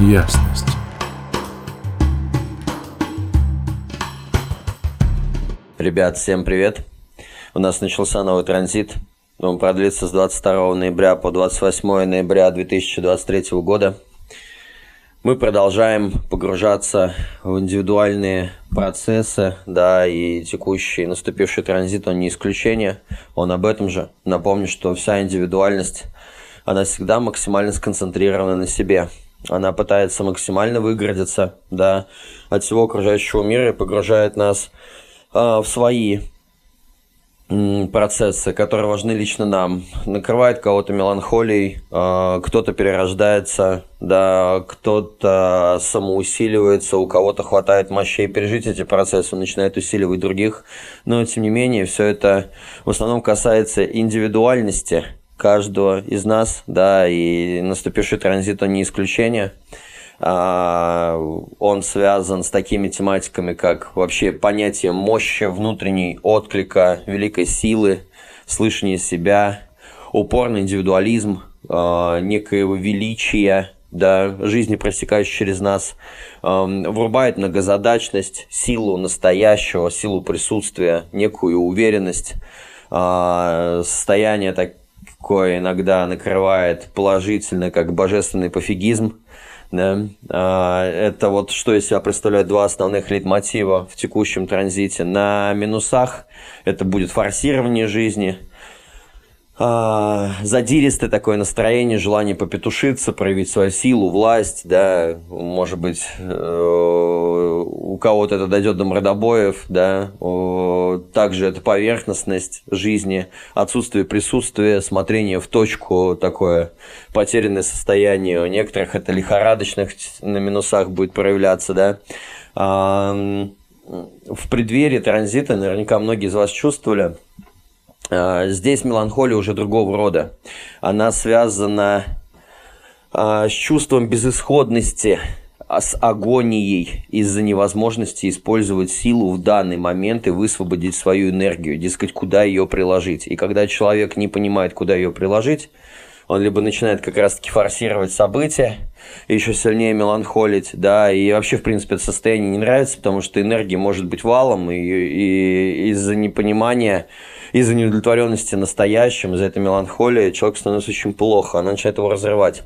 ясность. Ребят, всем привет. У нас начался новый транзит. Он продлится с 22 ноября по 28 ноября 2023 года. Мы продолжаем погружаться в индивидуальные процессы, да, и текущий наступивший транзит, он не исключение, он об этом же. Напомню, что вся индивидуальность, она всегда максимально сконцентрирована на себе. Она пытается максимально выгородиться, да, от всего окружающего мира и погружает нас э, в свои процессы, которые важны лично нам. Накрывает кого-то меланхолией, а, кто-то перерождается, да, кто-то самоусиливается, у кого-то хватает мощей пережить эти процессы, начинает усиливать других. Но, тем не менее, все это в основном касается индивидуальности каждого из нас, да, и наступивший транзит, он не исключение. А, он связан с такими тематиками, как вообще понятие мощи, внутренней отклика, великой силы, слышание себя, упорный индивидуализм, а, некоего величия, да, жизни, просекающей через нас, врубает многозадачность, силу настоящего, силу присутствия, некую уверенность, а, состояние такое иногда накрывает положительно, как божественный пофигизм, да? А, это вот что из себя представляют два основных лейтмотива в текущем транзите. На минусах это будет форсирование жизни, а, задиристое такое настроение, желание попетушиться, проявить свою силу, власть, да, может быть, э, у кого-то это дойдет до мордобоев, да, также это поверхностность жизни, отсутствие присутствия, смотрение в точку, такое потерянное состояние, у некоторых это лихорадочных на минусах будет проявляться, да, в преддверии транзита наверняка многие из вас чувствовали, здесь меланхолия уже другого рода. Она связана а, с чувством безысходности, а, с агонией из-за невозможности использовать силу в данный момент и высвободить свою энергию, дескать, куда ее приложить. И когда человек не понимает, куда ее приложить, он либо начинает как раз-таки форсировать события, еще сильнее меланхолить, да, и вообще, в принципе, это состояние не нравится, потому что энергия может быть валом, и, и из-за непонимания из-за неудовлетворенности настоящим, из-за этой меланхолии человек становится очень плохо, она начинает его разрывать.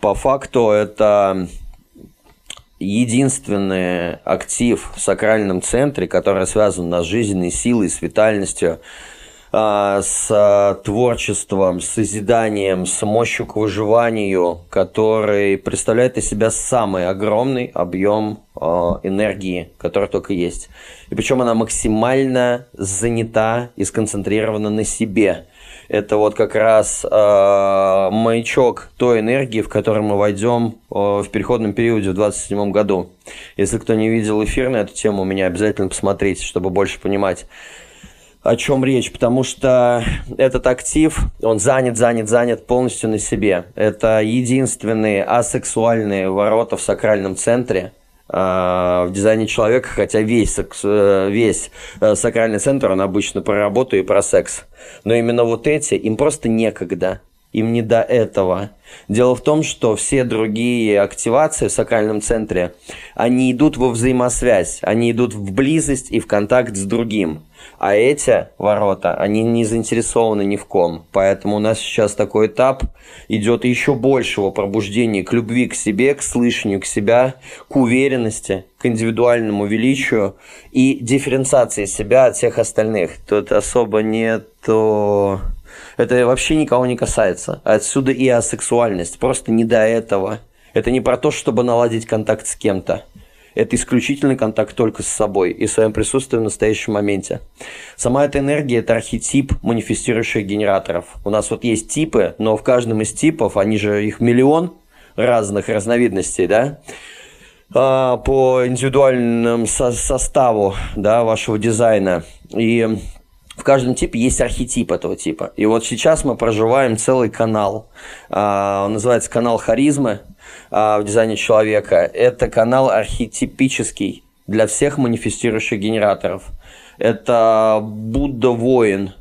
По факту это единственный актив в сакральном центре, который связан с жизненной силой, с витальностью, а, с творчеством, с созиданием, с мощью к выживанию, который представляет из себя самый огромный объем энергии, который только есть. И причем она максимально занята и сконцентрирована на себе. Это вот как раз э, маячок той энергии, в которой мы войдем э, в переходном периоде в 2027 году. Если кто не видел эфир на эту тему, у меня обязательно посмотрите, чтобы больше понимать о чем речь, потому что этот актив, он занят, занят, занят полностью на себе. Это единственные асексуальные ворота в сакральном центре э, в дизайне человека, хотя весь, э, весь э, сакральный центр, он обычно про работу и про секс. Но именно вот эти, им просто некогда им не до этого. Дело в том, что все другие активации в сакральном центре, они идут во взаимосвязь, они идут в близость и в контакт с другим. А эти ворота, они не заинтересованы ни в ком. Поэтому у нас сейчас такой этап идет еще большего пробуждения к любви к себе, к слышанию к себя, к уверенности, к индивидуальному величию и дифференциации себя от всех остальных. Тут особо нету это вообще никого не касается. Отсюда и асексуальность. Просто не до этого. Это не про то, чтобы наладить контакт с кем-то. Это исключительный контакт только с собой и своим присутствием в настоящем моменте. Сама эта энергия – это архетип манифестирующих генераторов. У нас вот есть типы, но в каждом из типов, они же их миллион разных разновидностей, да, а, по индивидуальному со составу да, вашего дизайна. И в каждом типе есть архетип этого типа. И вот сейчас мы проживаем целый канал. А, он называется канал харизмы а, в дизайне человека. Это канал архетипический для всех манифестирующих генераторов. Это Будда-воин,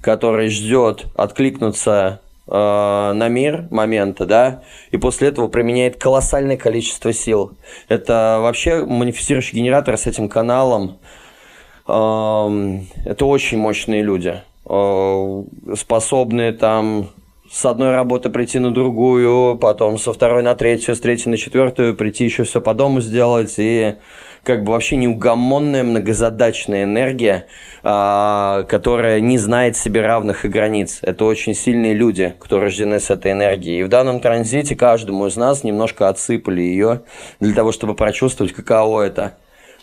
который ждет откликнуться э, на мир момента, да, и после этого применяет колоссальное количество сил. Это вообще манифестирующий генератор с этим каналом. Это очень мощные люди, э, способные там с одной работы прийти на другую, потом со второй на третью, с третьей на четвертую, прийти еще все по дому сделать и как бы вообще неугомонная многозадачная энергия, а, которая не знает себе равных и границ. Это очень сильные люди, кто рождены с этой энергией. И в данном транзите каждому из нас немножко отсыпали ее для того, чтобы прочувствовать, каково это,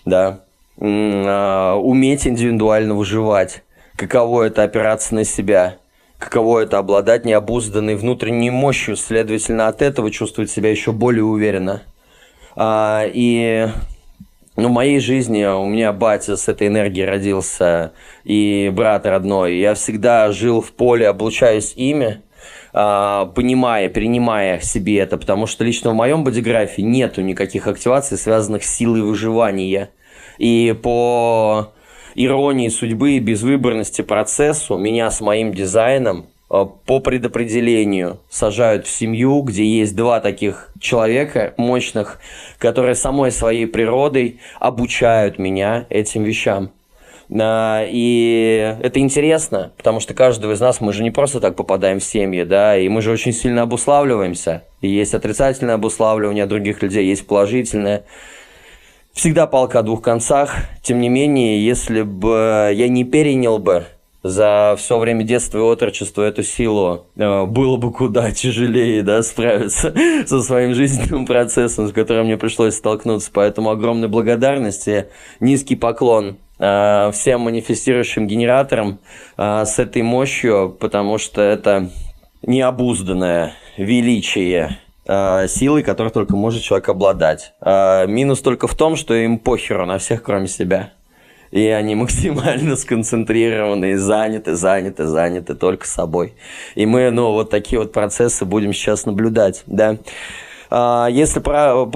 да, а, уметь индивидуально выживать, каково это опираться на себя, каково это обладать необузданной внутренней мощью, следовательно, от этого чувствовать себя еще более уверенно. А, и ну, в моей жизни у меня батя с этой энергией родился, и брат родной. Я всегда жил в поле, облучаясь ими, а, понимая, принимая себе это, потому что лично в моем бодиграфе нету никаких активаций, связанных с силой выживания. И по иронии судьбы и безвыборности процессу меня с моим дизайном Э, по предопределению сажают в семью, где есть два таких человека мощных, которые самой своей природой обучают меня этим вещам. Э, и это интересно, потому что каждого из нас, мы же не просто так попадаем в семьи, да, и мы же очень сильно обуславливаемся. И есть отрицательное обуславливание других людей, есть положительное. Всегда палка о двух концах. Тем не менее, если бы я не перенял бы за все время детства и отрочества эту силу э, было бы куда тяжелее да, справиться со своим жизненным процессом, с которым мне пришлось столкнуться. Поэтому огромная благодарность и низкий поклон э, всем манифестирующим генераторам э, с этой мощью, потому что это необузданное величие силой, которой только может человек обладать. Минус только в том, что им похеру на всех, кроме себя и они максимально сконцентрированы и заняты, заняты, заняты только собой. И мы, ну, вот такие вот процессы будем сейчас наблюдать, да. А, если про,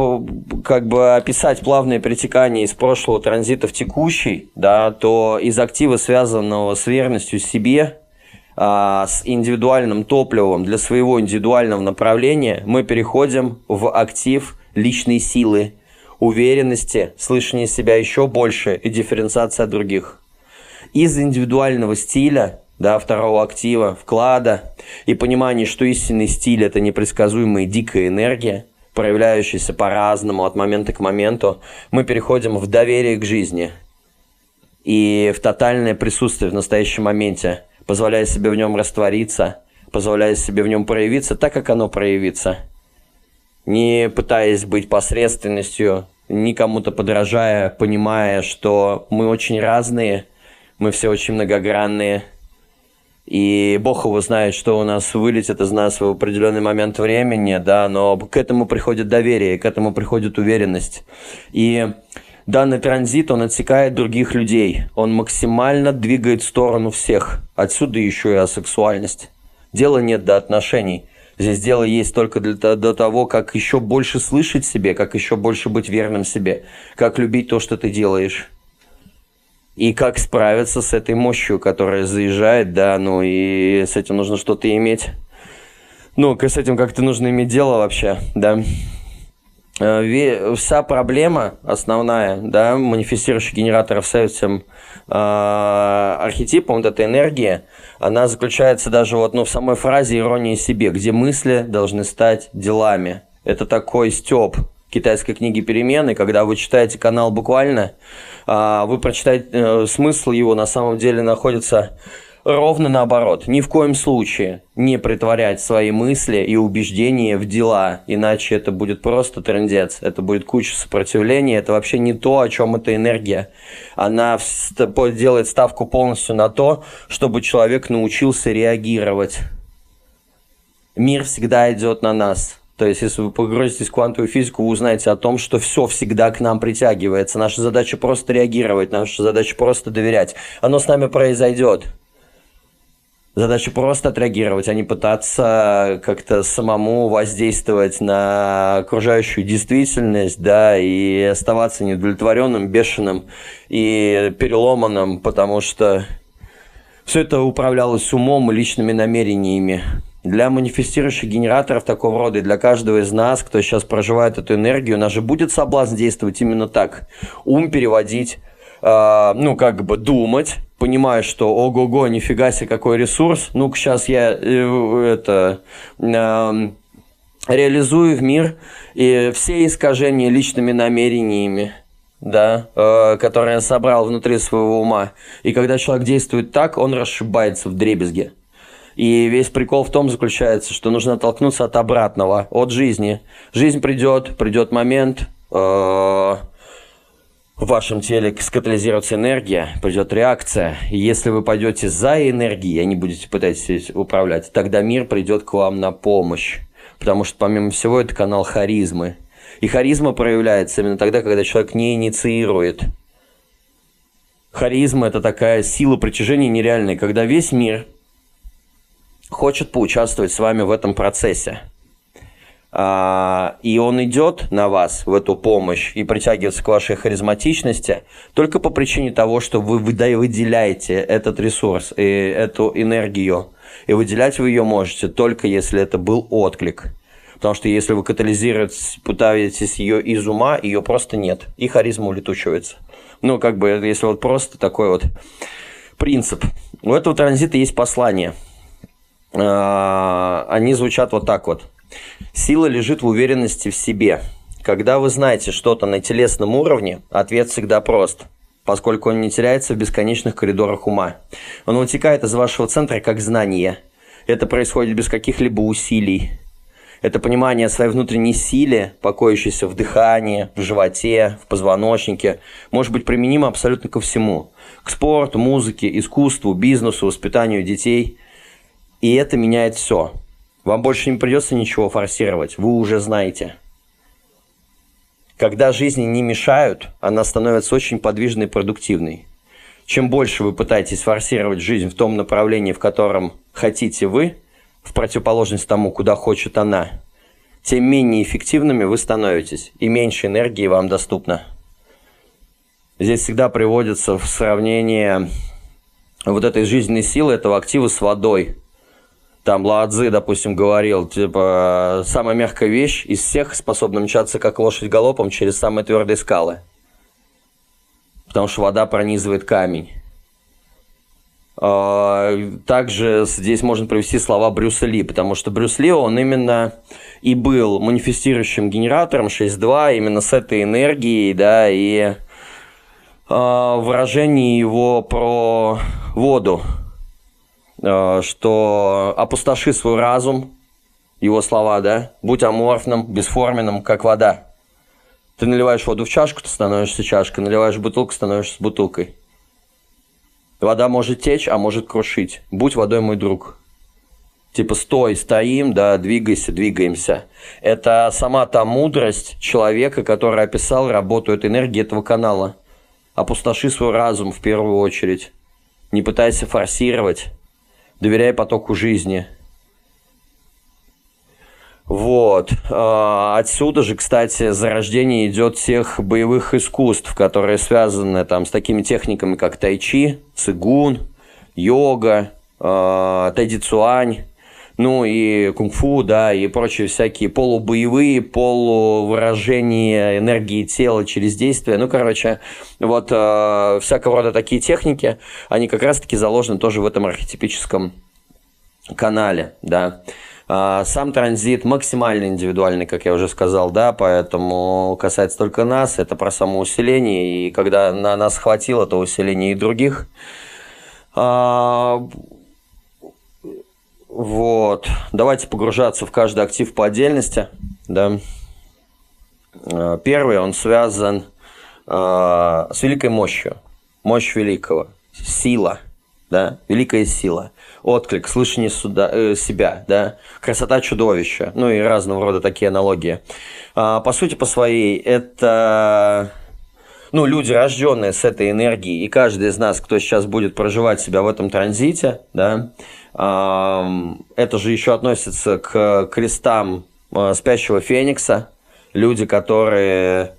как бы описать плавное перетекание из прошлого транзита в текущий, да, то из актива, связанного с верностью себе, с индивидуальным топливом для своего индивидуального направления, мы переходим в актив личной силы, уверенности, слышание себя еще больше и дифференциация от других. Из индивидуального стиля, да, второго актива, вклада и понимания, что истинный стиль – это непредсказуемая дикая энергия, проявляющаяся по-разному от момента к моменту, мы переходим в доверие к жизни и в тотальное присутствие в настоящем моменте, позволяя себе в нем раствориться, позволяя себе в нем проявиться так, как оно проявится – не пытаясь быть посредственностью, не кому-то подражая, понимая, что мы очень разные, мы все очень многогранные, и Бог его знает, что у нас вылетит из нас в определенный момент времени, да, но к этому приходит доверие, к этому приходит уверенность. И данный транзит, он отсекает других людей, он максимально двигает в сторону всех. Отсюда еще и асексуальность. Дела нет до отношений – Здесь дело есть только для до того, как еще больше слышать себе, как еще больше быть верным себе, как любить то, что ты делаешь. И как справиться с этой мощью, которая заезжает, да, ну и с этим нужно что-то иметь. Ну, с этим как-то нужно иметь дело вообще, да. Э, вся проблема основная, да, манифестирующих генераторов с этим э, архетипом, вот эта энергия, она заключается даже вот, ну, в самой фразе иронии себе, где мысли должны стать делами. Это такой стёб китайской книги «Перемены», когда вы читаете канал буквально, э, вы прочитаете, э, смысл его на самом деле находится Ровно наоборот. Ни в коем случае не притворять свои мысли и убеждения в дела, иначе это будет просто трендец, это будет куча сопротивления, это вообще не то, о чем эта энергия. Она делает ставку полностью на то, чтобы человек научился реагировать. Мир всегда идет на нас. То есть, если вы погрузитесь в квантовую физику, вы узнаете о том, что все всегда к нам притягивается. Наша задача просто реагировать, наша задача просто доверять. Оно с нами произойдет. Задача просто отреагировать, а не пытаться как-то самому воздействовать на окружающую действительность, да, и оставаться неудовлетворенным, бешеным и переломанным, потому что все это управлялось умом и личными намерениями. для манифестирующих генераторов такого рода и для каждого из нас, кто сейчас проживает эту энергию, у нас же будет соблазн действовать именно так. Ум переводить, э, ну, как бы думать, понимая, что ого-го, нифига себе, какой ресурс, ну-ка сейчас я э, это... Э, реализую в мир и все искажения личными намерениями, да, э, которые я собрал внутри своего ума. И когда человек действует так, он расшибается в дребезге. И весь прикол в том заключается, что нужно оттолкнуться от обратного, от жизни. Жизнь придет, придет момент, э, в вашем теле скатализируется энергия, придет реакция. И если вы пойдете за энергией, а не будете пытаться управлять, тогда мир придет к вам на помощь. Потому что, помимо всего, это канал харизмы. И харизма проявляется именно тогда, когда человек не инициирует. Харизма – это такая сила притяжения нереальная, когда весь мир хочет поучаствовать с вами в этом процессе. А, и он идет на вас в эту помощь и притягивается к вашей харизматичности только по причине того, что вы выделяете этот ресурс и эту энергию. И выделять вы ее можете только если это был отклик. Потому что если вы катализируете, пытаетесь ее из ума, ее просто нет. И харизма улетучивается. Ну, как бы, если вот просто такой вот принцип. У этого транзита есть послание – а, они звучат вот так вот. Сила лежит в уверенности в себе. Когда вы знаете что-то на телесном уровне, ответ всегда прост, поскольку он не теряется в бесконечных коридорах ума. Он вытекает из вашего центра как знание. Это происходит без каких-либо усилий. Это понимание своей внутренней силе, покоящейся в дыхании, в животе, в позвоночнике, может быть применимо абсолютно ко всему. К спорту, музыке, искусству, бизнесу, воспитанию детей – и это меняет все. Вам больше не придется ничего форсировать, вы уже знаете. Когда жизни не мешают, она становится очень подвижной и продуктивной. Чем больше вы пытаетесь форсировать жизнь в том направлении, в котором хотите вы, в противоположность тому, куда хочет она, тем менее эффективными вы становитесь, и меньше энергии вам доступно. Здесь всегда приводится в сравнение вот этой жизненной силы, этого актива с водой – там Ладзы, допустим, говорил, типа, самая мягкая вещь из всех способна мчаться, как лошадь галопом, через самые твердые скалы. Потому что вода пронизывает камень. А, также здесь можно привести слова Брюса Ли, потому что Брюс Ли, он именно и был манифестирующим генератором 6.2, именно с этой энергией, да, и э, выражение его про воду, что опустоши свой разум, его слова, да, будь аморфным, бесформенным, как вода. Ты наливаешь воду в чашку, ты становишься чашкой, наливаешь бутылку, становишься бутылкой. Вода может течь, а может крушить. Будь водой, мой друг. Типа стой, стоим, да, двигайся, двигаемся. Это сама та мудрость человека, который описал работу этой энергии этого канала. Опустоши свой разум в первую очередь. Не пытайся форсировать доверяй потоку жизни. Вот. А, отсюда же, кстати, зарождение идет всех боевых искусств, которые связаны там с такими техниками, как тайчи, цигун, йога, а, тайдицуань, ну и кунг-фу, да, и прочие всякие полубоевые, полувыражения энергии тела через действие. Ну, короче, вот э, всякого рода такие техники, они как раз-таки заложены тоже в этом архетипическом канале, да. А, сам транзит максимально индивидуальный, как я уже сказал, да, поэтому касается только нас, это про самоусиление, и когда на нас хватило то усиление и других, а, вот. Давайте погружаться в каждый актив по отдельности. Да. А, первый, он связан э, с великой мощью. Мощь великого. Сила. Да? Великая сила. Отклик, слышание суда, э, себя. Да? Красота чудовища. Ну и разного рода такие аналогии. А, по сути, по своей, это ну, люди, рожденные с этой энергией, и каждый из нас, кто сейчас будет проживать себя в этом транзите, да, это же еще относится к крестам а, спящего феникса. Люди, которые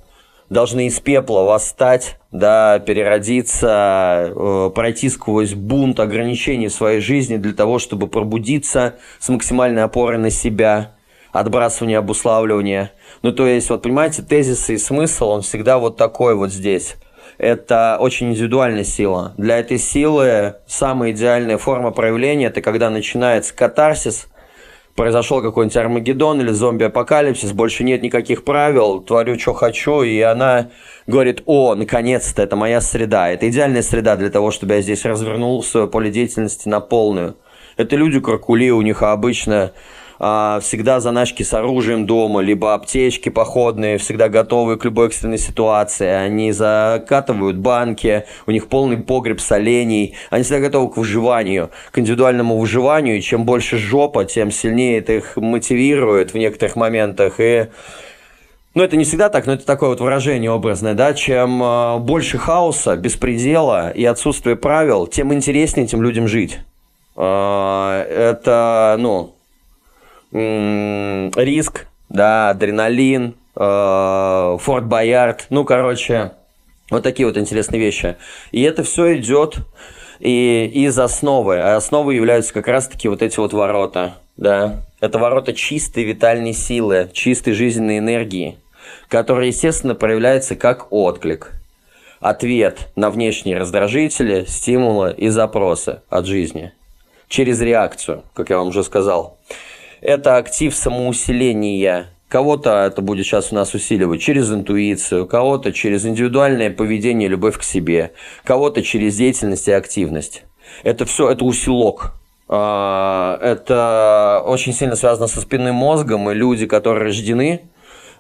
должны из пепла восстать, да, переродиться, э, пройти сквозь бунт ограничений в своей жизни для того, чтобы пробудиться с максимальной опорой на себя, отбрасывание обуславливания. Ну, то есть, вот понимаете, тезисы и смысл, он всегда вот такой вот здесь. Это очень индивидуальная сила. Для этой силы самая идеальная форма проявления – это когда начинается катарсис – произошел какой-нибудь Армагеддон или зомби-апокалипсис, больше нет никаких правил, творю, что хочу, и она говорит, о, наконец-то, это моя среда, это идеальная среда для того, чтобы я здесь развернул свое поле деятельности на полную. Это люди кракули, у них обычно а, всегда заначки с оружием дома, либо аптечки походные, всегда готовые к любой экстренной ситуации. Они закатывают банки, у них полный погреб солений. Они всегда готовы к выживанию, к индивидуальному выживанию. И чем больше жопа, тем сильнее это их мотивирует в некоторых моментах. И ну, это не всегда так, но это такое вот выражение образное, да, чем э, больше хаоса, беспредела и отсутствия правил, тем интереснее этим людям жить. Э, это, ну, риск, да, адреналин, э, Форт Боярд, ну, короче, вот такие вот интересные вещи. И это все идет и из основы. А основой являются как раз-таки вот эти вот ворота, да. Это ворота чистой витальной силы, чистой жизненной энергии, которая, естественно, проявляется как отклик. Ответ на внешние раздражители, стимулы и запросы от жизни. Через реакцию, как я вам уже сказал это актив самоусиления. Кого-то это будет сейчас у нас усиливать через интуицию, кого-то через индивидуальное поведение, любовь к себе, кого-то через деятельность и активность. Это все, это усилок. А, это очень сильно связано со спинным мозгом, и люди, которые рождены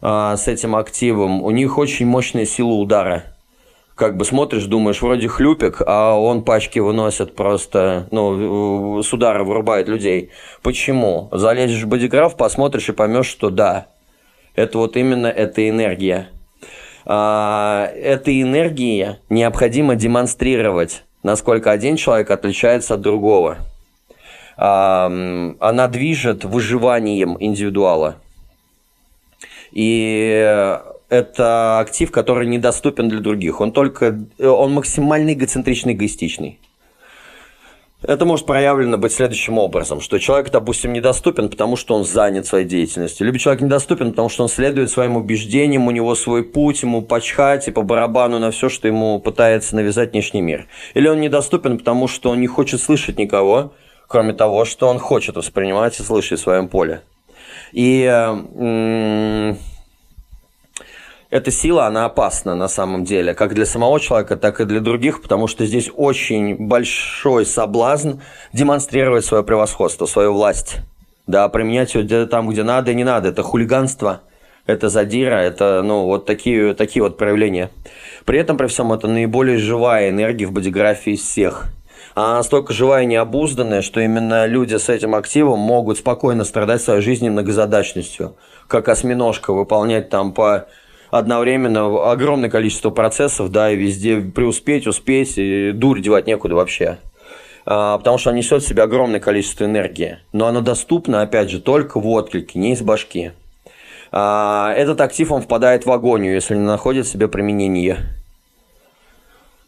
а, с этим активом, у них очень мощная сила удара – как бы смотришь, думаешь, вроде хлюпик, а он пачки выносит просто, ну, с удара вырубает людей. Почему? Залезешь в бодиграф, посмотришь и поймешь, что да, это вот именно эта энергия. А, эта энергия необходимо демонстрировать, насколько один человек отличается от другого. А, она движет выживанием индивидуала. И это актив, который недоступен для других. Он только, он максимально эгоцентричный, эгоистичный. Это может проявлено быть следующим образом, что человек, допустим, недоступен, потому что он занят своей деятельностью. Либо человек недоступен, потому что он следует своим убеждениям, у него свой путь, ему почхать и по барабану на все, что ему пытается навязать внешний мир. Или он недоступен, потому что он не хочет слышать никого, кроме того, что он хочет воспринимать и слышать в своем поле. И эта сила, она опасна на самом деле, как для самого человека, так и для других, потому что здесь очень большой соблазн демонстрировать свое превосходство, свою власть. Да, применять ее где там, где надо и не надо. Это хулиганство, это задира, это, ну, вот такие, такие вот проявления. При этом, при всем, это наиболее живая энергия в бодиграфии всех. Она настолько живая и необузданная, что именно люди с этим активом могут спокойно страдать своей жизнью многозадачностью. Как осьминожка, выполнять там по одновременно огромное количество процессов, да, и везде преуспеть, успеть, и дурь девать некуда вообще. А, потому что он несет в себе огромное количество энергии. Но оно доступно, опять же, только в отклике, не из башки. А, этот актив, он впадает в агонию, если не находит себе применение.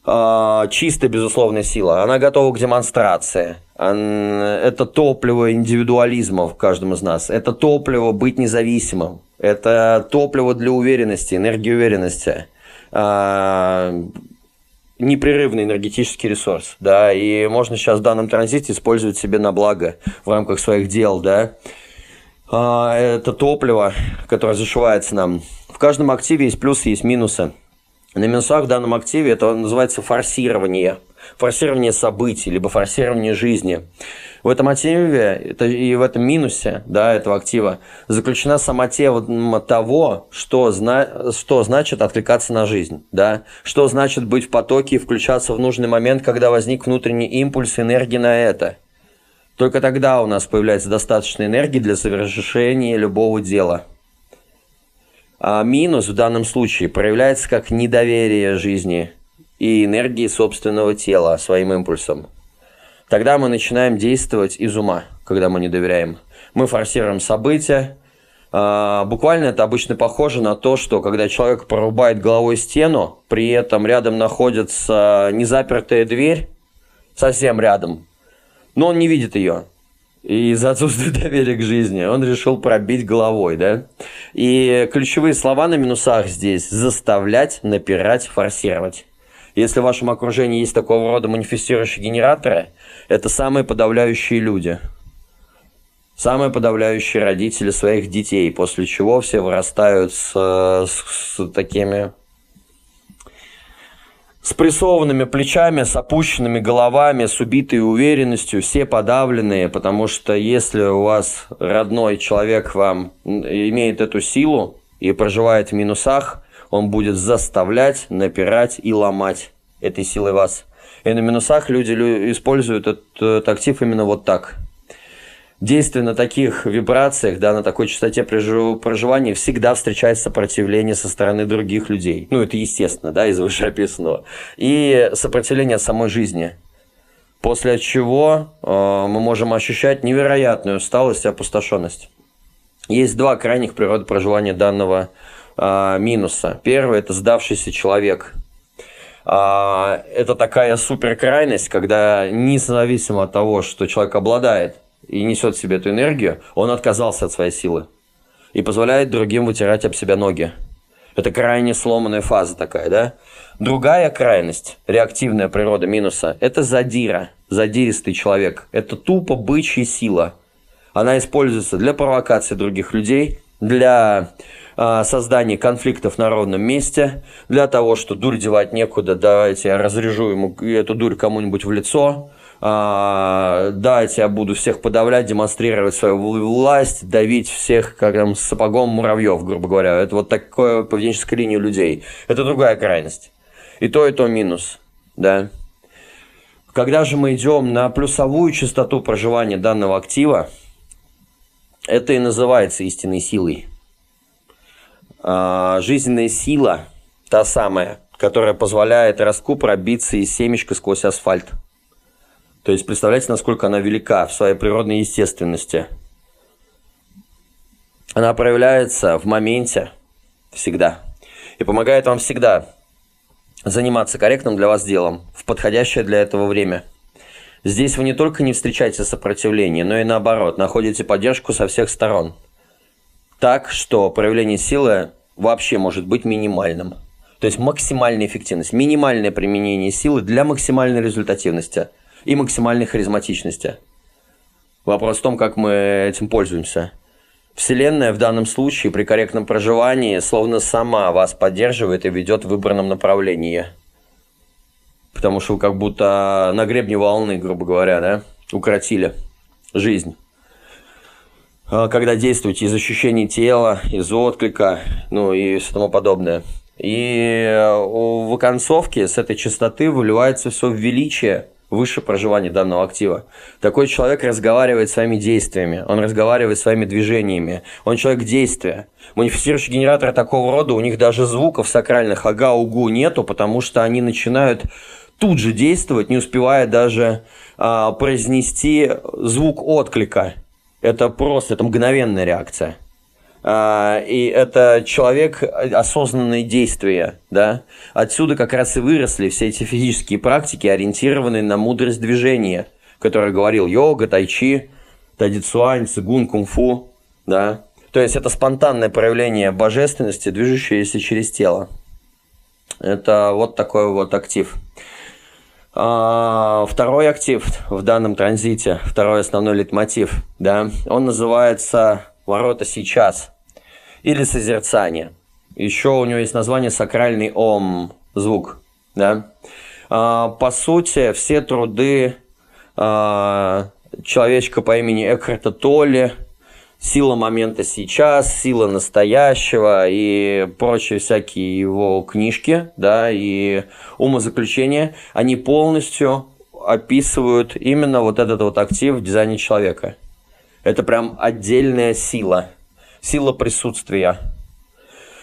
А, чистая, безусловная сила. Она готова к демонстрации. Это топливо индивидуализма в каждом из нас. Это топливо быть независимым. Это топливо для уверенности, энергии уверенности. А, непрерывный энергетический ресурс, да, и можно сейчас в данном транзите использовать себе на благо в рамках своих дел, да. А, это топливо, которое зашивается нам. В каждом активе есть плюсы, есть минусы. На минусах в данном активе это называется форсирование. Форсирование событий, либо форсирование жизни. В этом активе это, и в этом минусе да, этого актива заключена сама тема того, что, зна, что значит откликаться на жизнь. Да? Что значит быть в потоке и включаться в нужный момент, когда возник внутренний импульс энергии на это. Только тогда у нас появляется достаточно энергии для совершения любого дела. А минус в данном случае проявляется как недоверие жизни и энергии собственного тела своим импульсом. Тогда мы начинаем действовать из ума, когда мы не доверяем. Мы форсируем события, А, буквально это обычно похоже на то, что когда человек порубает головой стену, при этом рядом находится незапертая дверь, совсем рядом, но он не видит ее. И из-за отсутствия доверия к жизни он решил пробить головой, да? И ключевые слова на минусах здесь – заставлять, напирать, форсировать. Если в вашем окружении есть такого рода манифестирующие генераторы, это самые подавляющие люди. Самые подавляющие родители своих детей, после чего все вырастают с, с, с такими с прессованными плечами, с опущенными головами, с убитой уверенностью, все подавленные, потому что если у вас родной человек вам имеет эту силу и проживает в минусах, он будет заставлять, напирать и ломать этой силой вас. И на минусах люди используют этот актив именно вот так. Действие на таких вибрациях, да, на такой частоте проживания всегда встречает сопротивление со стороны других людей. Ну, это естественно, да, из вышеописанного. И сопротивление самой жизни. После чего э, мы можем ощущать невероятную усталость и опустошенность. Есть два крайних природы проживания данного э, минуса. Первый – это сдавшийся человек. Э, это такая суперкрайность, когда независимо от того, что человек обладает и несет в себе эту энергию, он отказался от своей силы и позволяет другим вытирать об себя ноги. Это крайне сломанная фаза такая, да? Другая крайность, реактивная природа минуса, это задира, задиристый человек. Это тупо бычья сила. Она используется для провокации других людей, для э, создания конфликтов на ровном месте, для того, что дурь девать некуда, давайте я разрежу ему эту дурь кому-нибудь в лицо, а, дать, я буду всех подавлять, демонстрировать свою власть, давить всех, как там, сапогом муравьев, грубо говоря. Это вот такое поведенческая линия людей. Это другая крайность. И то, и то минус, да. Когда же мы идем на плюсовую частоту проживания данного актива, это и называется истинной силой. А, жизненная сила, та самая, которая позволяет ростку пробиться из семечка сквозь асфальт – то есть представляете, насколько она велика в своей природной естественности. Она проявляется в моменте всегда и помогает вам всегда заниматься корректным для вас делом в подходящее для этого время. Здесь вы не только не встречаете сопротивление, но и наоборот, находите поддержку со всех сторон. Так, что проявление силы вообще может быть минимальным. То есть максимальная эффективность, минимальное применение силы для максимальной результативности – и максимальной харизматичности. Вопрос в том, как мы этим пользуемся. Вселенная в данном случае при корректном проживании словно сама вас поддерживает и ведет в выбранном направлении. Потому что вы как будто на гребне волны, грубо говоря, да, укротили жизнь. А когда действуете из ощущений тела, из отклика, ну и все тому подобное. И в оконцовке с этой частоты выливается все в величие – выше проживания данного актива. Такой человек разговаривает своими действиями, он разговаривает своими движениями, он человек действия. Манифестирующие генераторы такого рода, у них даже звуков сакральных ага-угу нету, потому что они начинают тут же действовать, не успевая даже а, произнести звук отклика. Это просто, это мгновенная реакция. А, и это человек осознанные действия, да. Отсюда как раз и выросли все эти физические практики, ориентированные на мудрость движения, который говорил йога, тайчи, тадицуань, цигун, кунг-фу, да. То есть это спонтанное проявление божественности, движущееся через тело. Это вот такой вот актив. А, второй актив в данном транзите, второй основной литмотив, да, он называется «Ворота сейчас» или созерцание. Еще у него есть название сакральный ом, звук. Да? А, по сути, все труды а, человечка по имени Экхарта Толли, сила момента сейчас, сила настоящего и прочие всякие его книжки, да, и умозаключения, они полностью описывают именно вот этот вот актив в дизайне человека. Это прям отдельная сила – сила присутствия.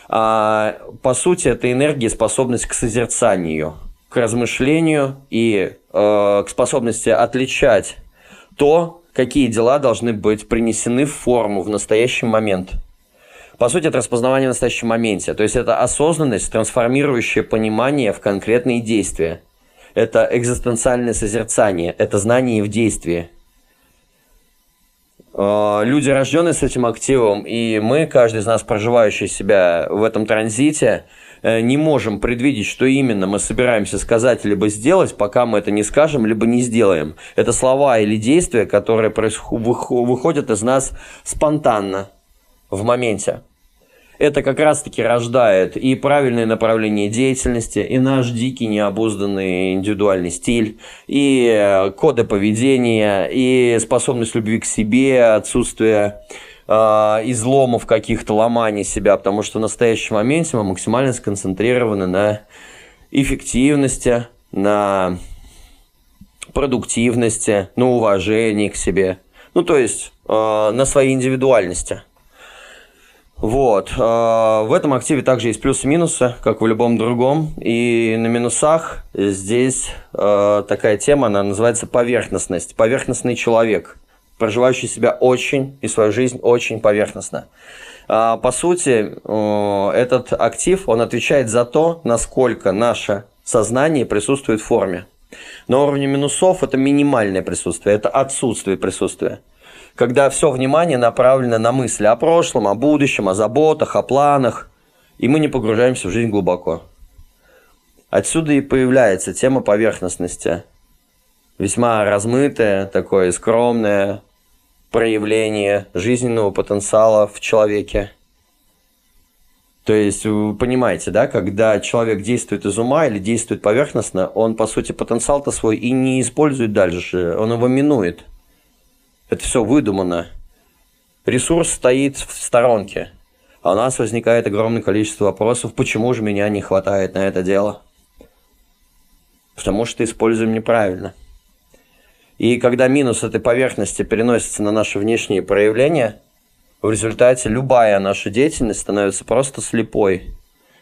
А, по сути, это энергия, способность к созерцанию, к размышлению и э, к способности отличать то, какие дела должны быть принесены в форму в настоящий момент. По сути, это распознавание в настоящем моменте. То есть это осознанность, трансформирующее понимание в конкретные действия. Это экзистенциальное созерцание, это знание в действии. А, люди, рожденные с этим активом, и мы, каждый из нас, проживающий себя в этом транзите, не можем предвидеть, что именно мы собираемся сказать либо сделать, пока мы это не скажем, либо не сделаем. Это слова или действия, которые выходят из нас спонтанно, в моменте. Это как раз-таки рождает и правильное направление деятельности, и наш дикий необузданный индивидуальный стиль, и э, коды поведения, и способность любви к себе, отсутствие э, изломов каких-то, ломаний себя, потому что в настоящем моменте мы максимально сконцентрированы на эффективности, на продуктивности, на уважении к себе. Ну, то есть э, на своей индивидуальности – вот. А, в этом активе также есть плюсы и минусы, как в любом другом. И на минусах здесь а, такая тема, она называется поверхностность. Поверхностный человек, проживающий себя очень и свою жизнь очень поверхностно. А, по сути, этот актив, он отвечает за то, насколько наше сознание присутствует в форме. На уровне минусов это минимальное присутствие, это отсутствие присутствия когда все внимание направлено на мысли о прошлом, о будущем, о заботах, о планах, и мы не погружаемся в жизнь глубоко. Отсюда и появляется тема поверхностности. Весьма размытое, такое скромное проявление жизненного потенциала в человеке. То есть, вы понимаете, да, когда человек действует из ума или действует поверхностно, он, по сути, потенциал-то свой и не использует дальше, он его минует – это все выдумано. Ресурс стоит в сторонке. А у нас возникает огромное количество вопросов, почему же меня не хватает на это дело. Потому что используем неправильно. И когда минус этой поверхности переносится на наши внешние проявления, в результате любая наша деятельность становится просто слепой.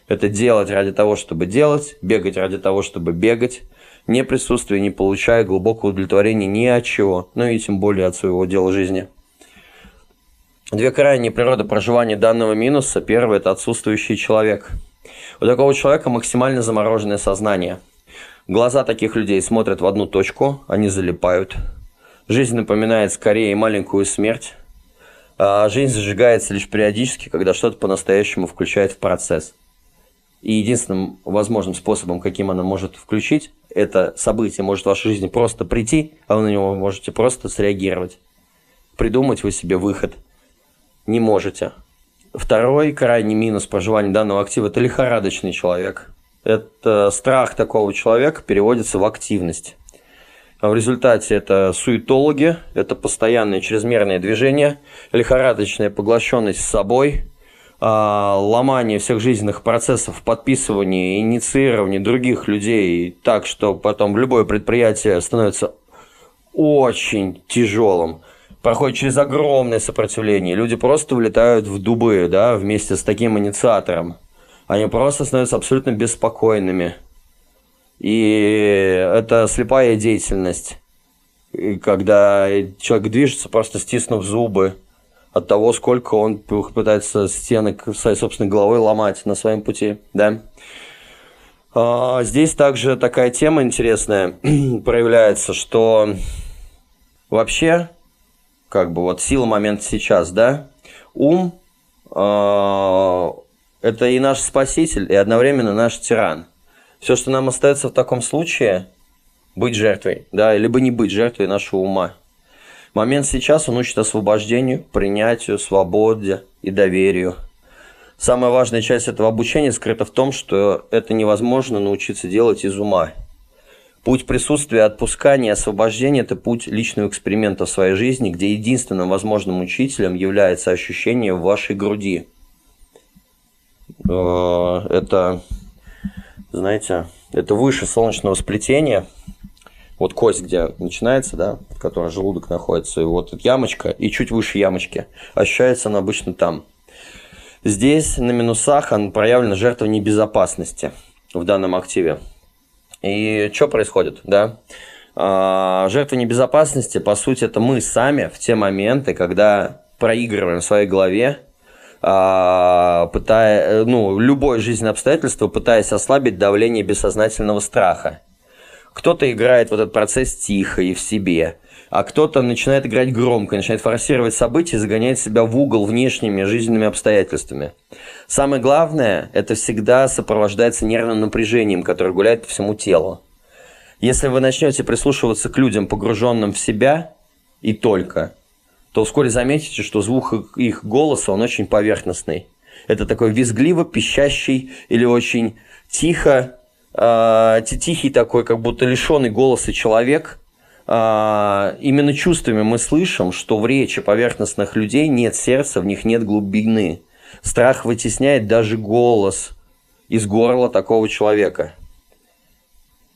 Это делать ради того, чтобы делать, бегать ради того, чтобы бегать, не присутствуя, не получая глубокого удовлетворения ни от чего, ну и тем более от своего дела жизни. Две крайние природы проживания данного минуса. Первый – это отсутствующий человек. У такого человека максимально замороженное сознание. Глаза таких людей смотрят в одну точку, они залипают. Жизнь напоминает скорее маленькую смерть. А жизнь зажигается лишь периодически, когда что-то по-настоящему включает в процесс. И единственным возможным способом, каким она может включить, это событие может в вашей жизни просто прийти, а вы на него можете просто среагировать. Придумать вы себе выход не можете. Второй крайний минус проживания данного актива – это лихорадочный человек. Это страх такого человека переводится в активность. А в результате это суетологи, это постоянное чрезмерное движение, лихорадочная поглощенность собой – а, ломание всех жизненных процессов, подписывание, инициирование других людей так, что потом любое предприятие становится очень тяжелым, проходит через огромное сопротивление. Люди просто улетают в дубы, да, вместе с таким инициатором. Они просто становятся абсолютно беспокойными. И это слепая деятельность, когда человек движется, просто стиснув зубы, от того, сколько он пытается стены своей собственной головой ломать на своем пути, да. А, здесь также такая тема интересная проявляется, что вообще, как бы вот сила момента сейчас, да, ум э, это и наш спаситель, и одновременно наш тиран. Все, что нам остается в таком случае, быть жертвой, да, либо не быть жертвой нашего ума. Момент сейчас он учит освобождению, принятию, свободе и доверию. Самая важная часть этого обучения скрыта в том, что это невозможно научиться делать из ума. Путь присутствия, отпускания, освобождения – это путь личного эксперимента в своей жизни, где единственным возможным учителем является ощущение в вашей груди. Э, это, знаете, это выше солнечного сплетения – вот кость, где начинается, да, в которой желудок находится, и вот ямочка, и чуть выше ямочки. Ощущается она обычно там. Здесь на минусах он проявлена жертва небезопасности в данном активе. И что происходит, да? А, жертва небезопасности, по сути, это мы сами в те моменты, когда проигрываем в своей голове, пытая, ну, любое жизненное обстоятельство, пытаясь ослабить давление бессознательного страха. Кто-то играет в этот процесс тихо и в себе, а кто-то начинает играть громко, начинает форсировать события, загоняет себя в угол внешними жизненными обстоятельствами. Самое главное, это всегда сопровождается нервным напряжением, которое гуляет по всему телу. Если вы начнете прислушиваться к людям, погруженным в себя, и только, то вскоре заметите, что звук их голоса, он очень поверхностный. Это такой визгливо пищащий или очень тихо, э, тихий такой, как будто лишенный голоса человек. Э, именно чувствами мы слышим, что в речи поверхностных людей нет сердца, в них нет глубины. Страх вытесняет даже голос из горла такого человека.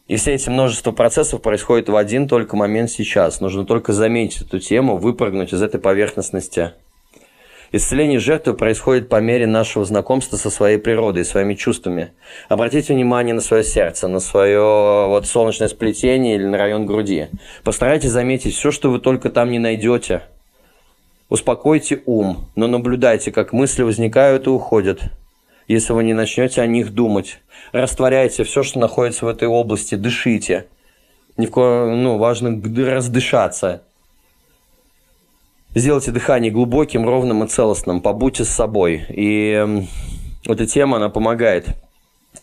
И все эти множество процессов происходит в один только момент сейчас. Нужно только заметить эту тему, выпрыгнуть из этой поверхностности. Исцеление жертвы происходит по мере нашего знакомства со своей природой, своими чувствами. Обратите внимание на свое сердце, на свое вот солнечное сплетение или на район груди. Постарайтесь заметить все, что вы только там не найдете. Успокойте ум, но наблюдайте, как мысли возникают и уходят если вы не начнете о них думать. Растворяйте все, что находится в этой области, дышите. Ни в коем, ну, важно раздышаться. Сделайте дыхание глубоким, ровным и целостным. Побудьте с собой. И эта тема, она помогает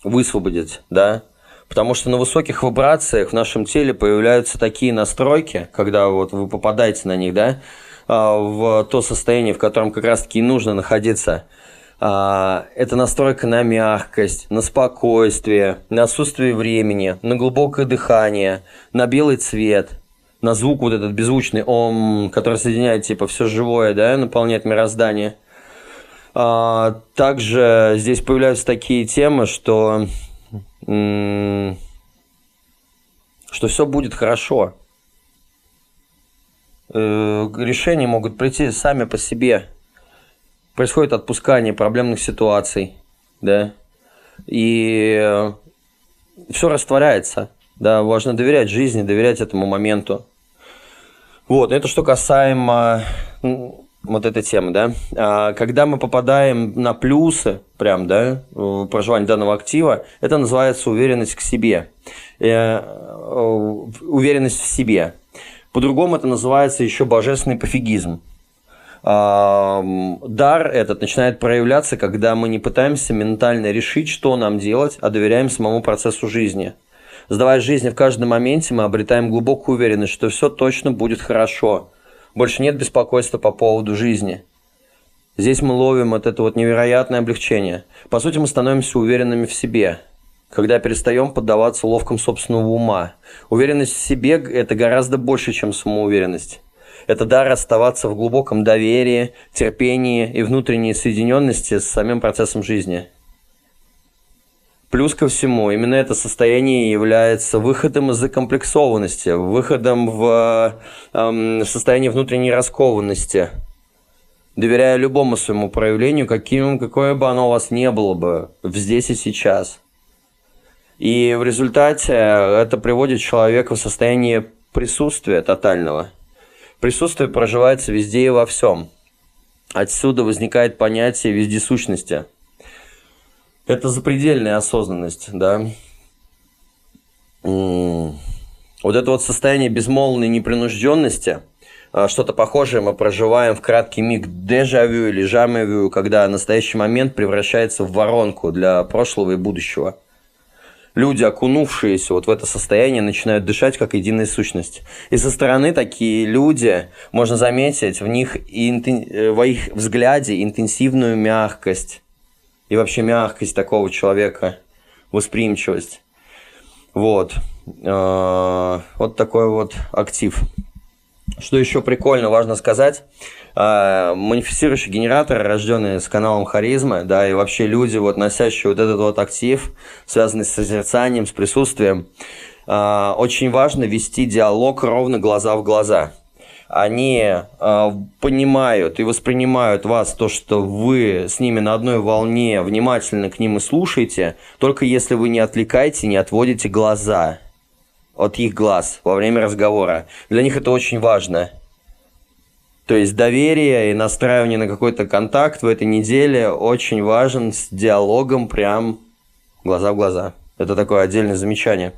высвободить, да, Потому что на высоких вибрациях в нашем теле появляются такие настройки, когда вот вы попадаете на них, да, а, в то состояние, в котором как раз-таки и нужно находиться – это настройка на мягкость, на спокойствие, на отсутствие времени, на глубокое дыхание, на белый цвет, на звук вот этот беззвучный ом, который соединяет типа все живое, да, наполняет мироздание. А, также здесь появляются такие темы, что что все будет хорошо. Э, решения могут прийти сами по себе происходит отпускание проблемных ситуаций, да, и э, все растворяется, да, важно доверять жизни, доверять этому моменту. Вот, это что касаемо вот этой темы, да. А, когда мы попадаем на плюсы, прям, да, в проживании данного актива, это называется уверенность к себе, э, э, уверенность в себе. По-другому это называется еще божественный пофигизм дар этот начинает проявляться, когда мы не пытаемся ментально решить, что нам делать, а доверяем самому процессу жизни. Сдавая жизни в каждом моменте, мы обретаем глубокую уверенность, что все точно будет хорошо. Больше нет беспокойства по поводу жизни. Здесь мы ловим вот это вот невероятное облегчение. По сути, мы становимся уверенными в себе, когда перестаем поддаваться ловкам собственного ума. Уверенность в себе – это гораздо больше, чем самоуверенность. Это дар оставаться в глубоком доверии, терпении и внутренней соединенности с самим процессом жизни. Плюс ко всему, именно это состояние является выходом из закомплексованности, выходом в эм, состояние внутренней раскованности, доверяя любому своему проявлению, каким, какое бы оно у вас не было бы, здесь и сейчас. И в результате это приводит человека в состояние присутствия тотального – Присутствие проживается везде и во всем. Отсюда возникает понятие вездесущности. Это запредельная осознанность, да. Вот это вот состояние безмолвной непринужденности, а, что-то похожее мы проживаем в краткий миг дежавю или жамевю, когда настоящий момент превращается в воронку для прошлого и будущего – люди, окунувшиеся вот в это состояние, начинают дышать как единая сущность. И со стороны такие люди, можно заметить в них, э, в их взгляде интенсивную мягкость. И вообще мягкость такого человека, восприимчивость. Вот. Э, вот такой вот актив. Что еще прикольно, важно сказать, э, манифестирующий генератор, рожденный с каналом харизмы, да, и вообще люди, вот носящие вот этот вот актив, связанный с созерцанием, с присутствием, э, очень важно вести диалог ровно глаза в глаза. Они э, понимают и воспринимают вас, то, что вы с ними на одной волне, внимательно к ним и слушаете, только если вы не отвлекаете, не отводите глаза от их глаз во время разговора. Для них это очень важно. То есть доверие и настраивание на какой-то контакт в этой неделе очень важен с диалогом прям глаза в глаза. Это такое отдельное замечание.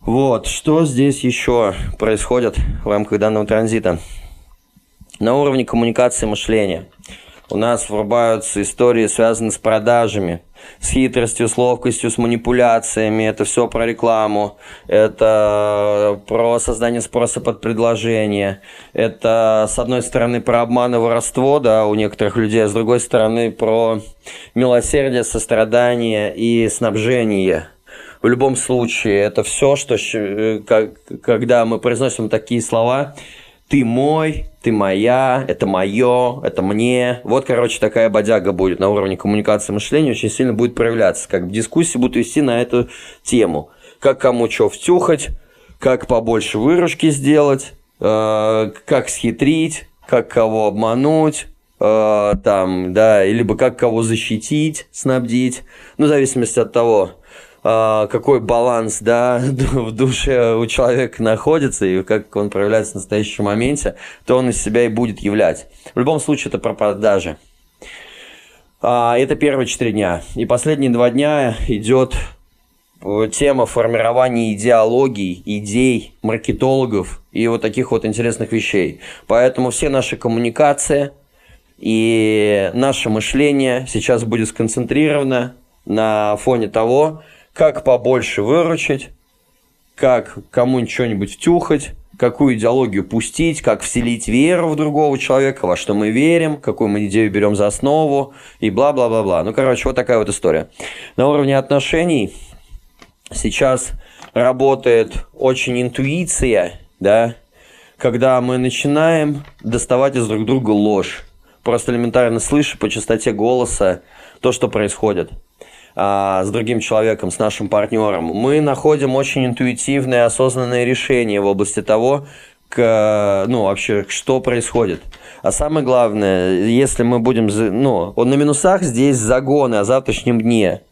Вот, что здесь еще происходит в рамках данного транзита? На уровне коммуникации мышления – у нас врубаются истории, связанные с продажами, с хитростью, с ловкостью, с манипуляциями. Это все про рекламу, это про создание спроса под предложение. Это, с одной стороны, про обман и воровство да, у некоторых людей, а с другой стороны, про милосердие, сострадание и снабжение. В любом случае, это все, что э, когда мы произносим такие слова, ты мой, ты моя, это мое, это мне. Вот, короче, такая бодяга будет на уровне коммуникации мышления, очень сильно будет проявляться. Как в дискуссии будут вести на эту тему. Как кому что втюхать, как побольше выручки сделать, э, как схитрить, как кого обмануть, э, там, да, либо как кого защитить, снабдить. Ну, в зависимости от того, какой баланс да, в душе у человека находится и как он проявляется в настоящем моменте, то он из себя и будет являть. В любом случае, это про продажи. А, это первые четыре дня. И последние два дня идет э, тема формирования идеологий, идей, маркетологов и вот таких вот интересных вещей. Поэтому все наши коммуникации и наше мышление сейчас будет сконцентрировано на фоне того, как побольше выручить, как кому-нибудь что-нибудь втюхать, какую идеологию пустить, как вселить веру в другого человека, во что мы верим, какую мы идею берем за основу и бла-бла-бла-бла. Ну, короче, вот такая вот история. На уровне отношений сейчас работает очень интуиция, да, когда мы начинаем доставать из друг друга ложь, просто элементарно слыша по частоте голоса то, что происходит – с другим человеком, с нашим партнером, мы находим очень интуитивные, осознанные решения в области того, к, ну, вообще, что происходит. А самое главное, если мы будем, ну, он на минусах здесь загоны о завтрашнем дне.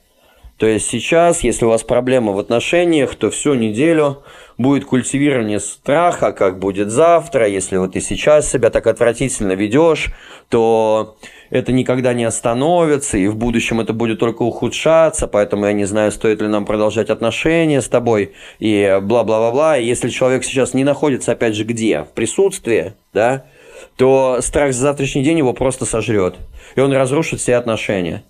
То есть сейчас, если у вас проблема в отношениях, то всю неделю будет культивирование страха, как будет завтра. Если вот ты сейчас себя так отвратительно ведешь, то это никогда не остановится, и в будущем это будет только ухудшаться, поэтому я не знаю, стоит ли нам продолжать отношения с тобой, и бла-бла-бла-бла. Если человек сейчас не находится, опять же, где? В присутствии, да, то страх за завтрашний день его просто сожрет, и он разрушит все отношения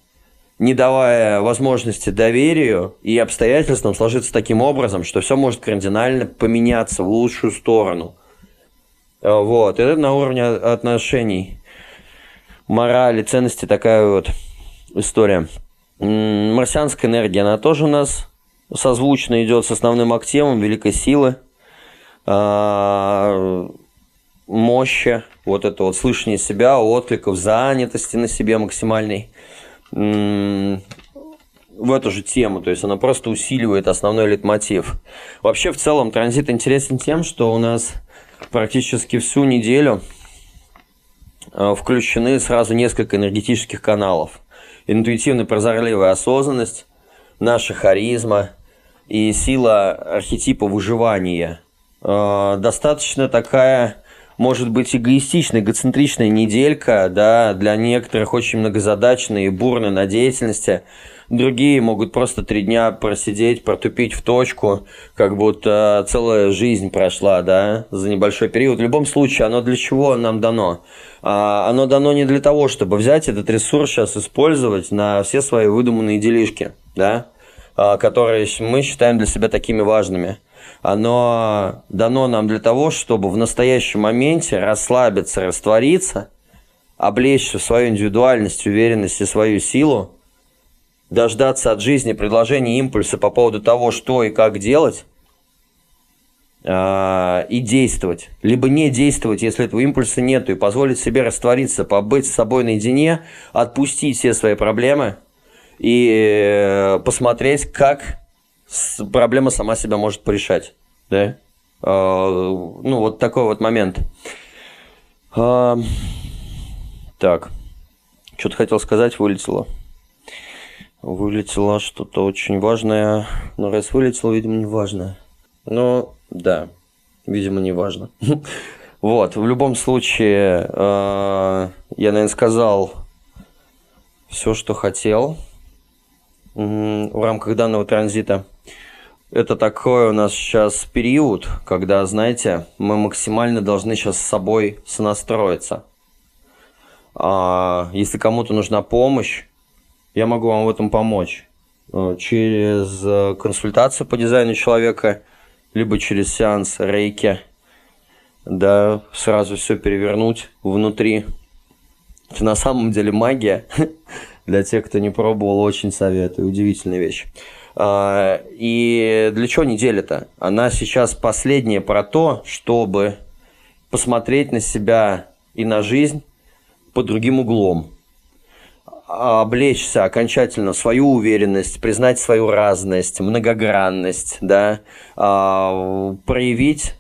не давая возможности доверию и обстоятельствам сложиться таким образом, что все может кардинально поменяться в лучшую сторону. Вот, это на уровне отношений морали, ценности такая вот история. Марсианская энергия, она тоже у нас созвучно идет с основным активом великой силы, а, мощи, вот это вот слышание себя, откликов, занятости на себе максимальной в эту же тему, то есть она просто усиливает основной литмотив. Вообще, в целом, транзит интересен тем, что у нас практически всю неделю Э, включены сразу несколько энергетических каналов. Интуитивная прозорливая осознанность, наша харизма и сила архетипа выживания. Э, достаточно такая, может быть, эгоистичная, эгоцентричная неделька, да, для некоторых очень многозадачная и бурная на деятельности – Другие могут просто три дня просидеть, протупить в точку, как будто целая жизнь прошла, да, за небольшой период. В любом случае, оно для чего нам дано? А, оно дано не для того, чтобы взять этот ресурс сейчас использовать на все свои выдуманные делишки, да, а, которые мы считаем для себя такими важными. Оно дано нам для того, чтобы в настоящем моменте расслабиться, раствориться, облечься в свою индивидуальность, уверенность и свою силу, дождаться от жизни предложения импульса по поводу того, что и как делать, э, и действовать. Либо не действовать, если этого импульса нет, и позволить себе раствориться, побыть с собой наедине, отпустить все свои проблемы и э, посмотреть, как проблема сама себя может порешать. Да? Э, ну, вот такой вот момент. Э, так, что-то хотел сказать, вылетело вылетело что-то очень важное. Но раз вылетело, видимо, не важное. Но да, видимо, не важно. Вот, в любом случае, э, я, наверное, сказал все, что хотел в рамках данного транзита. Это такой у нас сейчас период, когда, знаете, мы максимально должны сейчас с собой сонастроиться. А если кому-то нужна помощь, я могу вам в этом помочь. Э, через э, консультацию по дизайну человека, либо через сеанс рейки, да, сразу все перевернуть внутри. Это на самом деле магия. Для тех, кто не пробовал, очень советую. Удивительная вещь. А, и для чего неделя-то? Она сейчас последняя про то, чтобы посмотреть на себя и на жизнь под другим углом. Облечься окончательно в свою уверенность, признать свою разность, многогранность, да, а, проявить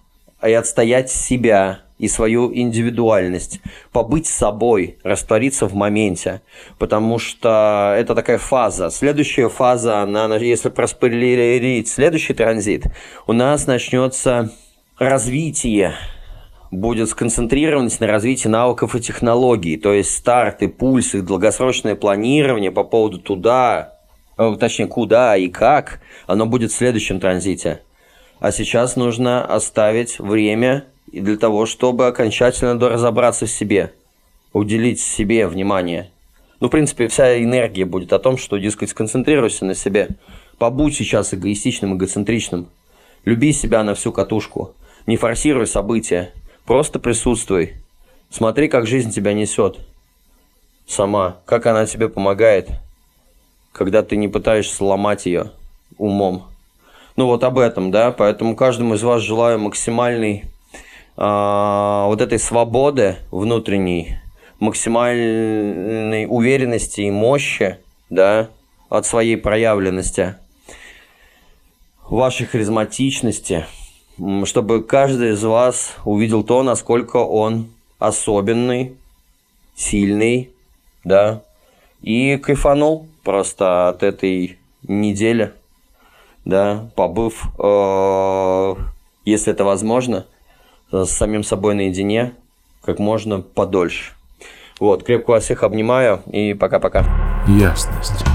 и отстоять себя, и свою индивидуальность, побыть собой, раствориться в моменте, потому что это такая фаза. Следующая фаза, она, если проспойлерить следующий транзит, у нас начнется развитие будет сконцентрированность на развитии навыков и технологий, то есть старты, пульсы, долгосрочное планирование по поводу туда, э, точнее куда и как, оно будет в следующем транзите. А сейчас нужно оставить время и для того, чтобы окончательно разобраться в себе, уделить себе внимание. Ну, в принципе, вся энергия будет о том, что, дескать, сконцентрируйся на себе. Побудь сейчас эгоистичным, эгоцентричным. Люби себя на всю катушку. Не форсируй события. Просто присутствуй. Смотри, как жизнь тебя несет. Сама. Как она тебе помогает, когда ты не пытаешься сломать ее умом. Ну вот об этом, да. Поэтому каждому из вас желаю максимальной вот этой свободы внутренней, максимальной уверенности и мощи, да, от своей проявленности, вашей харизматичности, чтобы каждый из вас увидел то, насколько он особенный, сильный, да, и кайфанул просто от этой недели, да, побыв, э, если это возможно – с самим собой наедине как можно подольше. Вот, крепко вас всех обнимаю и пока-пока. Ясность.